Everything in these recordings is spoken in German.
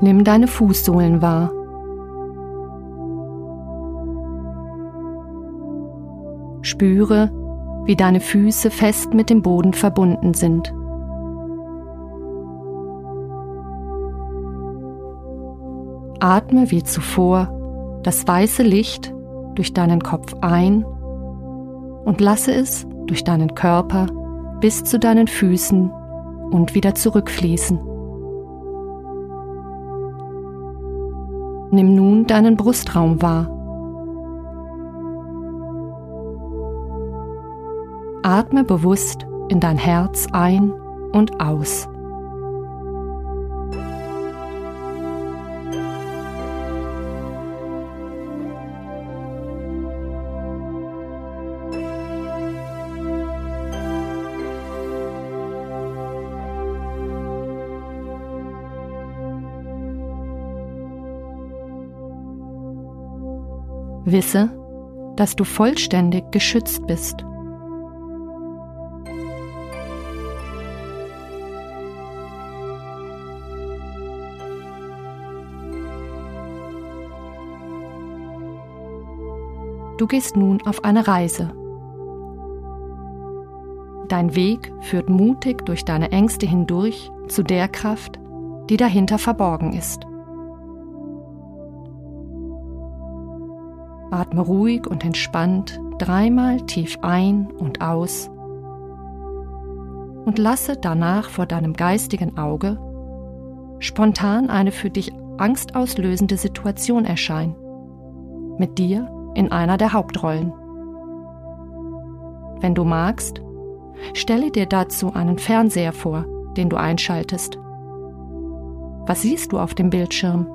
Nimm deine Fußsohlen wahr. Spüre, wie deine Füße fest mit dem Boden verbunden sind. Atme wie zuvor das weiße Licht durch deinen Kopf ein und lasse es durch deinen Körper bis zu deinen Füßen und wieder zurückfließen. Nimm nun deinen Brustraum wahr. Atme bewusst in dein Herz ein und aus. Wisse, dass du vollständig geschützt bist. Du gehst nun auf eine Reise. Dein Weg führt mutig durch deine Ängste hindurch zu der Kraft, die dahinter verborgen ist. Atme ruhig und entspannt dreimal tief ein und aus und lasse danach vor deinem geistigen Auge spontan eine für dich angstauslösende Situation erscheinen. Mit dir in einer der Hauptrollen. Wenn du magst, stelle dir dazu einen Fernseher vor, den du einschaltest. Was siehst du auf dem Bildschirm?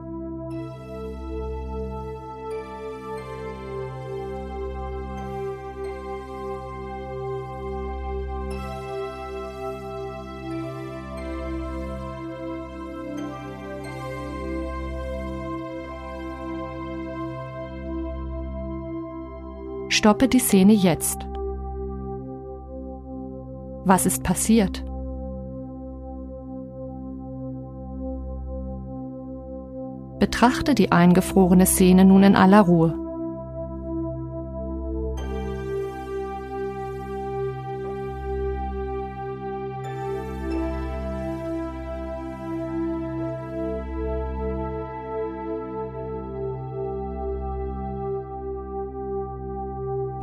Stoppe die Szene jetzt. Was ist passiert? Betrachte die eingefrorene Szene nun in aller Ruhe.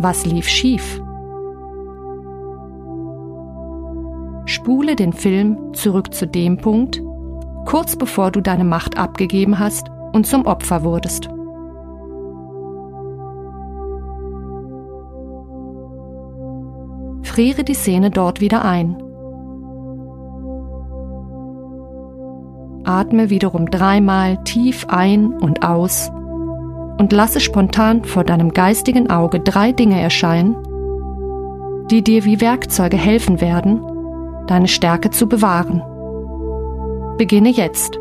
Was lief schief? Spule den Film zurück zu dem Punkt, kurz bevor du deine Macht abgegeben hast und zum Opfer wurdest. Friere die Szene dort wieder ein. Atme wiederum dreimal tief ein und aus und lasse spontan vor deinem geistigen Auge drei Dinge erscheinen, die dir wie Werkzeuge helfen werden, deine Stärke zu bewahren. Beginne jetzt.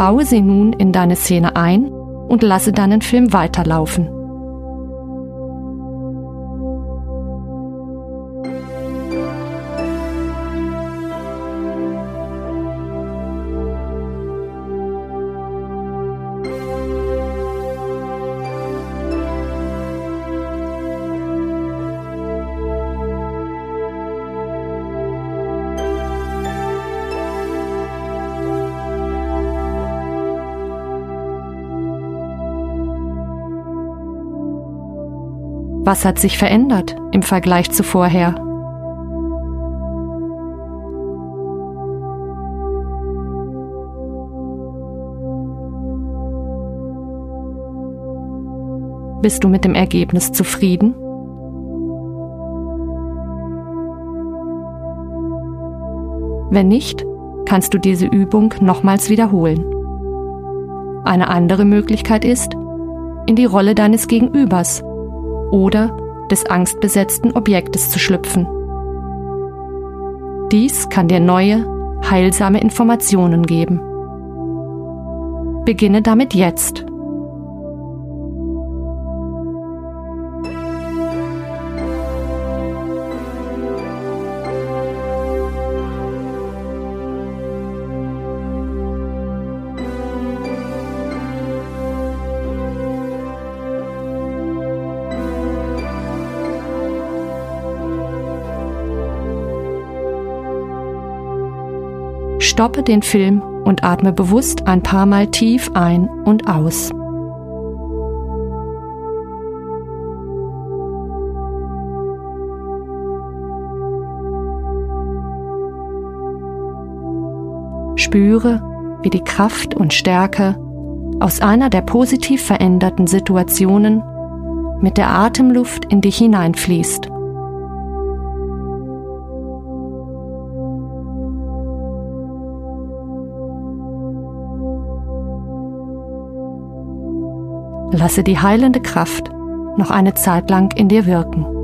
Baue sie nun in deine Szene ein und lasse deinen Film weiterlaufen. Was hat sich verändert im Vergleich zu vorher? Bist du mit dem Ergebnis zufrieden? Wenn nicht, kannst du diese Übung nochmals wiederholen. Eine andere Möglichkeit ist, in die Rolle deines Gegenübers oder des angstbesetzten Objektes zu schlüpfen. Dies kann dir neue, heilsame Informationen geben. Beginne damit jetzt. Stoppe den Film und atme bewusst ein paar Mal tief ein und aus. Spüre, wie die Kraft und Stärke aus einer der positiv veränderten Situationen mit der Atemluft in dich hineinfließt. Lasse die heilende Kraft noch eine Zeit lang in dir wirken.